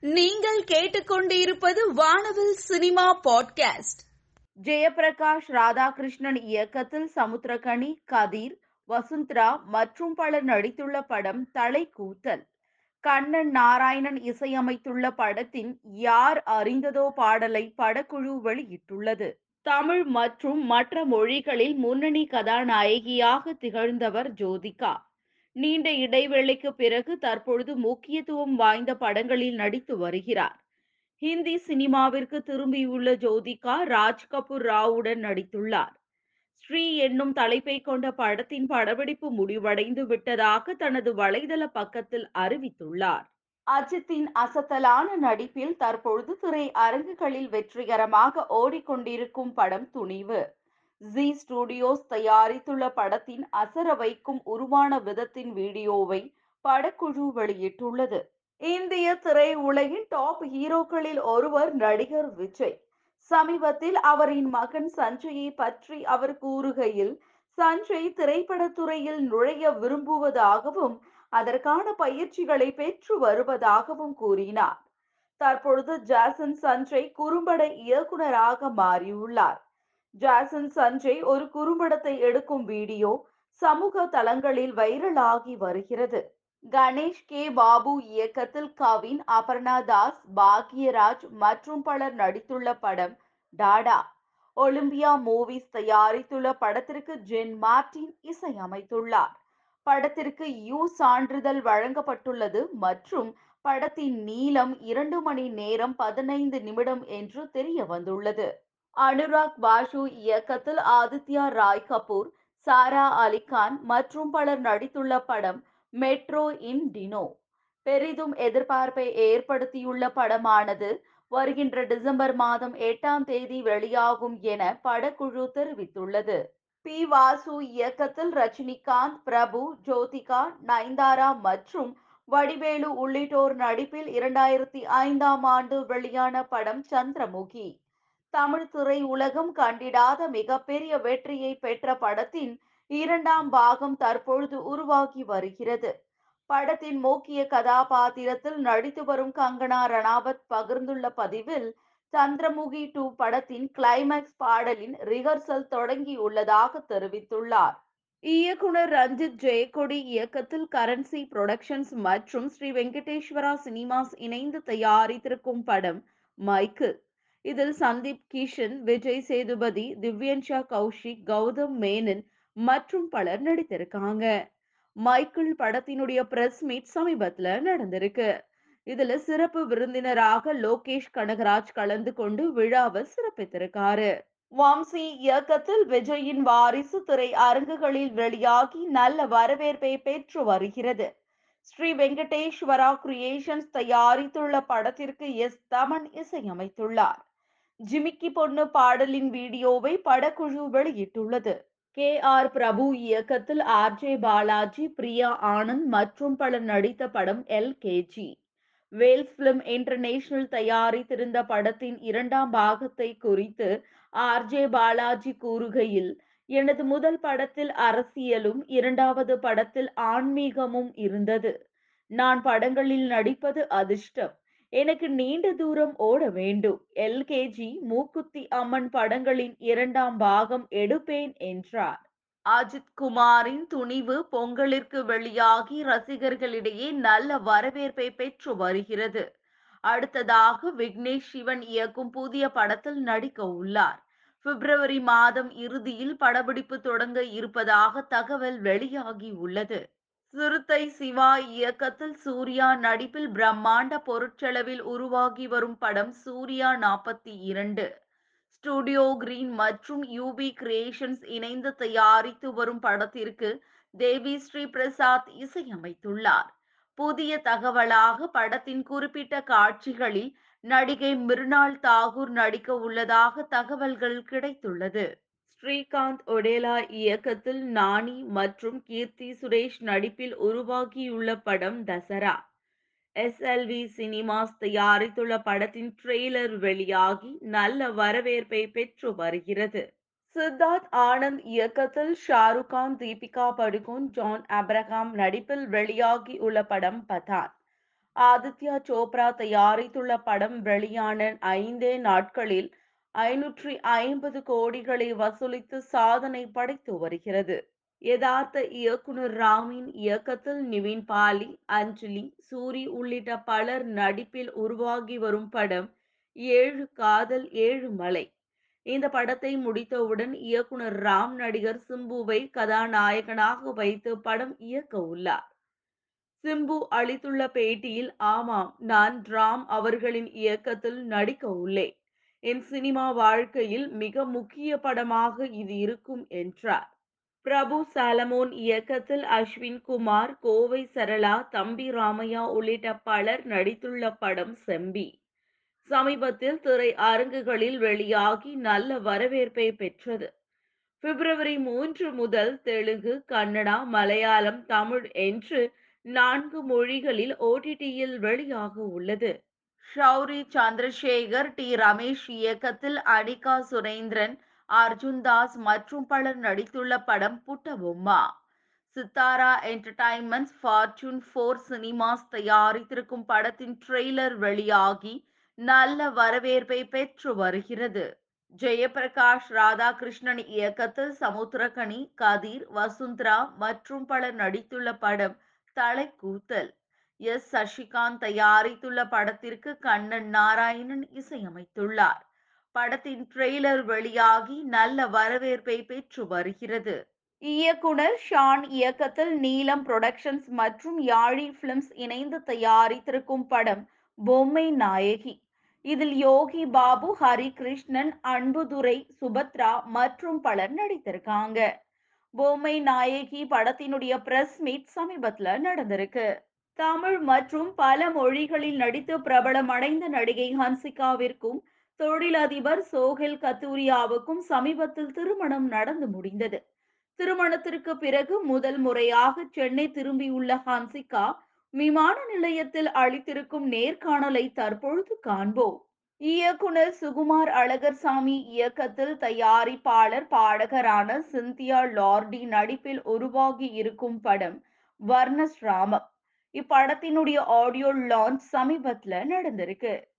நீங்கள் கேட்டுக்கொண்டிருப்பது வானவில் சினிமா பாட்காஸ்ட். ஜெயபிரகாஷ் ராதாகிருஷ்ணன் இயக்கத்தில் சமுத்திரகனி கதிர் வசுந்தரா மற்றும் பலர் நடித்துள்ள படம் தலை கூத்தல் கண்ணன் நாராயணன் இசையமைத்துள்ள படத்தின் யார் அறிந்ததோ பாடலை படக்குழு வெளியிட்டுள்ளது. தமிழ் மற்றும் மற்ற மொழிகளில் முன்னணி கதாநாயகியாக திகழ்ந்தவர் ஜோதிகா. நீண்ட இடைவேளைக்கு பிறகு தற்பொழுது முக்கியத்துவம் வாய்ந்த படங்களில் நடித்து வருகிறார். ஹிந்தி சினிமாவிற்கு திரும்பியுள்ள ஜோதிகா ராஜ் கபூர் ராவுடன் நடித்துள்ளார். ஸ்ரீ என்னும் தலைப்பை கொண்ட படத்தின் படப்பிடிப்பு முடிவடைந்து விட்டதாக தனது வலைதள பக்கத்தில் அறிவித்துள்ளார். அஜித்தின் அசத்தலான நடிப்பில் தற்பொழுது திரை அரங்குகளில் வெற்றிகரமாக ஓடிக்கொண்டிருக்கும் படம் துணிவு. ஜி ஸ்டுடியோஸ் தயாரித்துள்ள படத்தின் அசர வைக்கும் உருவான விதத்தின் வீடியோவை படக்குழு வெளியிட்டுள்ளது. இந்திய திரை உலகின் டாப் ஹீரோக்களில் ஒருவர் நடிகர் விஜய். சமீபத்தில் அவரின் மகன் சஞ்சயை பற்றி அவர் கூறுகையில் சஞ்சய் திரைப்படத்துறையில் நுழைய விரும்புவதாகவும் அதற்கான பயிற்சிகளை பெற்று வருவதாகவும் கூறினார். தற்பொழுது ஜாசன் சஞ்சய் குறும்பட இயக்குனராக மாறியுள்ளார். ஜாசன் சஞ்சய் ஒரு குறும்படத்தை எடுக்கும் வீடியோ சமூக தளங்களில் வைரலாகி வருகிறது. கணேஷ் கே. பாபு இயக்கத்தில் கவின் அபர்ணா தாஸ் பாக்யராஜ் மற்றும் பலர் நடித்துள்ள படம் டாடா. ஒலிம்பியா மூவிஸ் தயாரித்துள்ள படத்திற்கு ஜென் மார்டின் இசையமைத்துள்ளார். படத்திற்கு யூ சான்றிதழ் வழங்கப்பட்டுள்ளது மற்றும் படத்தின் நீளம் இரண்டு மணி நேரம் பதினைந்து நிமிடம் என்று தெரிய வந்துள்ளது அனுராக் பாஷு இயக்கத்தில் ஆதித்யா ராய் கபூர் சாரா அலிகான் மற்றும் பலர் நடித்துள்ள படம் மெட்ரோ இன் டினோ. பெரிதும் எதிர்பார்ப்பை ஏற்படுத்தியுள்ள படமானது வருகின்ற டிசம்பர் மாதம் எட்டாம் தேதி வெளியாகும் என படக்குழு தெரிவித்துள்ளது. பி. வாசு இயக்கத்தில் ரஜினிகாந்த் பிரபு ஜோதிகா நயன்தாரா மற்றும் வடிவேலு உள்ளிட்டோர் நடிப்பில் இரண்டாயிரத்தி ஐந்தாம் ஆண்டு வெளியான படம் சந்திரமுகி. தமிழ் திரையுலகம் உலகம் கண்டிடாத மிகப்பெரிய வெற்றியை பெற்ற படத்தின் இரண்டாம் பாகம் தற்பொழுது உருவாகி வருகிறது. படத்தின் முக்கிய கதாபாத்திரத்தில் நடித்து வரும் கங்கனா ரணாவத் பகிர்ந்துள்ள பதிவில் சந்திரமுகி டூ படத்தின் கிளைமேக்ஸ் பாடலின் ரிஹர்சல் தொடங்கியுள்ளதாக தெரிவித்துள்ளார். இயக்குனர் ரஞ்சித் ஜெயக்கொடி இயக்கத்தில் கரன்சி புரொடக்ஷன்ஸ் மற்றும் ஸ்ரீ வெங்கடேஸ்வரா சினிமாஸ் இணைந்து தயாரித்திருக்கும் படம் மைக்கு. இதில் சந்தீப் கிஷன் விஜய் சேதுபதி திவ்யன்ஷா கௌஷிக் கௌதம் மேனன் மற்றும் பலர் நடித்திருக்காங்க. மைக்கிள் படத்தினுடைய பிரஸ் மீட் சமீபத்துல நடந்திருக்கு. இதுல சிறப்பு விருந்தினராக லோகேஷ் கனகராஜ் கலந்து கொண்டு விழாவை சிறப்பித்திருக்காரு. வம்சி இயக்கத்தில் விஜயின் வாரிசு துறை அரங்குகளில் வெளியாகி நல்ல வரவேற்பை பெற்று வருகிறது. ஸ்ரீ வெங்கடேஸ்வரா கிரியேஷன்ஸ் தயாரித்துள்ள படத்திற்கு எஸ் தமன் இசையமைத்துள்ளார். ஜிமிக்கி பொண்ணு பாடலின் வீடியோவை படக்குழு வெளியிட்டுள்ளது கே. ஆர். பிரபு இயக்கத்தில் ஆர். ஜே. பாலாஜி பிரியா ஆனந்த் மற்றும் பலர் நடித்த படம் L. KG Vels film international தயாரித்திருந்த படத்தின் இரண்டாம் பாகத்தை குறித்து ஆர். ஜே. பாலாஜி கூறுகையில் எனது முதல் படத்தில் அரசியலும் இரண்டாவது படத்தில் ஆன்மீகமும் இருந்தது. நான் படங்களில் நடிப்பது அதிர்ஷ்டம். எனக்கு நீண்ட தூரம் ஓட வேண்டும். எல்கேஜி மூக்குத்தி அம்மன் படங்களின் இரண்டாம் பாகம் எடுப்பேன் என்றார். அஜித் குமாரின் துணிவு பொங்கலிற்கு வெளியாகி ரசிகர்களிடையே நல்ல வரவேற்பை பெற்று வருகிறது. அடுத்ததாக விக்னேஷ் சிவன் இயக்கும் புதிய படத்தில் நடிக்க உள்ளார். பிப்ரவரி மாதம் இறுதியில் படப்பிடிப்பு தொடங்க இருப்பதாக தகவல் வெளியாகி உள்ளது. சிறுத்தை சிவா இயக்கத்தில் சூர்யா நடிப்பில் பிரம்மாண்ட பொருட்செலவில் உருவாகி வரும் படம் சூர்யா நாற்பத்தி இரண்டு. ஸ்டுடியோ கிரீன் மற்றும் யூபி கிரியேஷன்ஸ் இணைந்து தயாரித்து வரும் படத்திற்கு தேவி ஸ்ரீ பிரசாத் இசையமைத்துள்ளார். புதிய தகவலாக படத்தின் குறிப்பிட்ட காட்சிகளில் நடிகை மிருனால் தாகூர் நடிக்க உள்ளதாக தகவல்கள் கிடைத்துள்ளது. ஸ்ரீகாந்த் ஒடேலா இயக்கத்தில் நானி மற்றும் கீர்த்தி சுரேஷ் நடிப்பில் உருவாகியுள்ள படம் தசரா. எஸ்எல்வி சினிமாஸ் தயாரித்துள்ள படத்தின் ட்ரெய்லர் வெளியாகி நல்ல வரவேற்பை பெற்று வருகிறது. சித்தார்த் ஆனந்த் இயக்கத்தில் ஷாருக் கான் தீபிகா படுகோன் ஜான் அப்ரஹாம் நடிப்பில் வெளியாகி உள்ள படம் பதான் ஆதித்யா சோப்ரா தயாரித்துள்ள படம் வெளியான ஐந்தே நாட்களில் ஐநூற்றி ஐம்பது கோடிகளை வசூலித்து சாதனை படைத்து வருகிறது. யதார்த்த இயக்குனர் ராமின் இயக்கத்தில் நிவின் பாலி அஞ்சலி சூரி உள்ளிட்ட பலர் நடிப்பில் உருவாகி வரும் படம் ஏழு காதல் ஏழு மலை. இந்த படத்தை முடித்தவுடன் இயக்குனர் ராம் நடிகர் சிம்புவை கதாநாயகனாக வைத்து படம் இயக்க உள்ளார். சிம்பு அளித்துள்ள பேட்டியில் ஆமாம் நான் ராம் அவர்களின் இயக்கத்தில் நடிக்க உள்ளேன். என் சினிமா வாழ்க்கையில் மிக முக்கிய படமாக இது இருக்கும் என்றார். பிரபு சாலமோன் இயக்கத்தில் அஸ்வின் குமார் கோவை சரளா தம்பி ராமையா உள்ளிட்ட பலர் நடித்துள்ள படம் செம்பி. சமீபத்தில் திரை அரங்குகளில் வெளியாகி நல்ல வரவேற்பை பெற்றது. பிப்ரவரி மூன்று முதல் தெலுங்கு கன்னடா மலையாளம் தமிழ் என்று நான்கு மொழிகளில் ஓடிடியில் வெளியாக உள்ளது. ஷௌரி சந்திரசேகர் டி. ரமேஷ் இயக்கத்தில் அனிகா சுரேந்திரன் அர்ஜுன் தாஸ் மற்றும் பலர் நடித்துள்ள படம் Butta Bomma Sithara entertainments fortune four cinemas தயாரித்திருக்கும் படத்தின் ட்ரெய்லர் வெளியாகி நல்ல வரவேற்பை பெற்று வருகிறது. ஜெயபிரகாஷ் ராதாகிருஷ்ணன் இயக்கத்தில் சமுத்திரகனி கதிர் வசுந்தரா மற்றும் பலர் நடித்துள்ள படம் தலைக்கூத்தல். எஸ். சசிகாந்த் தயாரித்துள்ள படத்திற்கு கண்ணன் நாராயணன் இசையமைத்துள்ளார். படத்தின் ட்ரெய்லர் வெளியாகி நல்ல வரவேற்பை பெற்று வருகிறது. இயக்குனர் ஷான் இயக்கத்தில் நீலம் புரொடக்ஷன்ஸ் மற்றும் யாழி பிலிம்ஸ் இணைந்து தயாரித்திருக்கும் படம் பொம்மை நாயகி. இதில் யோகி பாபு ஹரி கிருஷ்ணன் அன்புதுரை சுபத்ரா மற்றும் பலர் நடித்திருக்காங்க. பொம்மை நாயகி படத்தினுடைய பிரஸ் மீட் சமீபத்துல நடந்திருக்கு. தமிழ் மற்றும் பல மொழிகளில் நடித்து பிரபலமடைந்த நடிகை ஹன்சிகாவிற்கும் தொழிலதிபர் சோஹெல் கத்தூரியாவுக்கும் சமீபத்தில் திருமணம் நடந்து முடிந்தது. திருமணத்திற்கு பிறகு முதல் முறையாக சென்னை திரும்பியுள்ள ஹன்சிகா விமான நிலையத்தில் அளித்திருக்கும் நேர்காணலை தற்பொழுது காண்போம். இயக்குனர் சுகுமார் அழகர்சாமி இயக்கத்தில் தயாரிப்பாளர் பாடகரான சிந்தியா லார்டி நடிப்பில் உருவாகி இருக்கும் படம் வர்ணஸ்ராமம் இப்படத்தினுடைய ஆடியோ லான்ச் சமீபத்துல நடந்திருக்கு.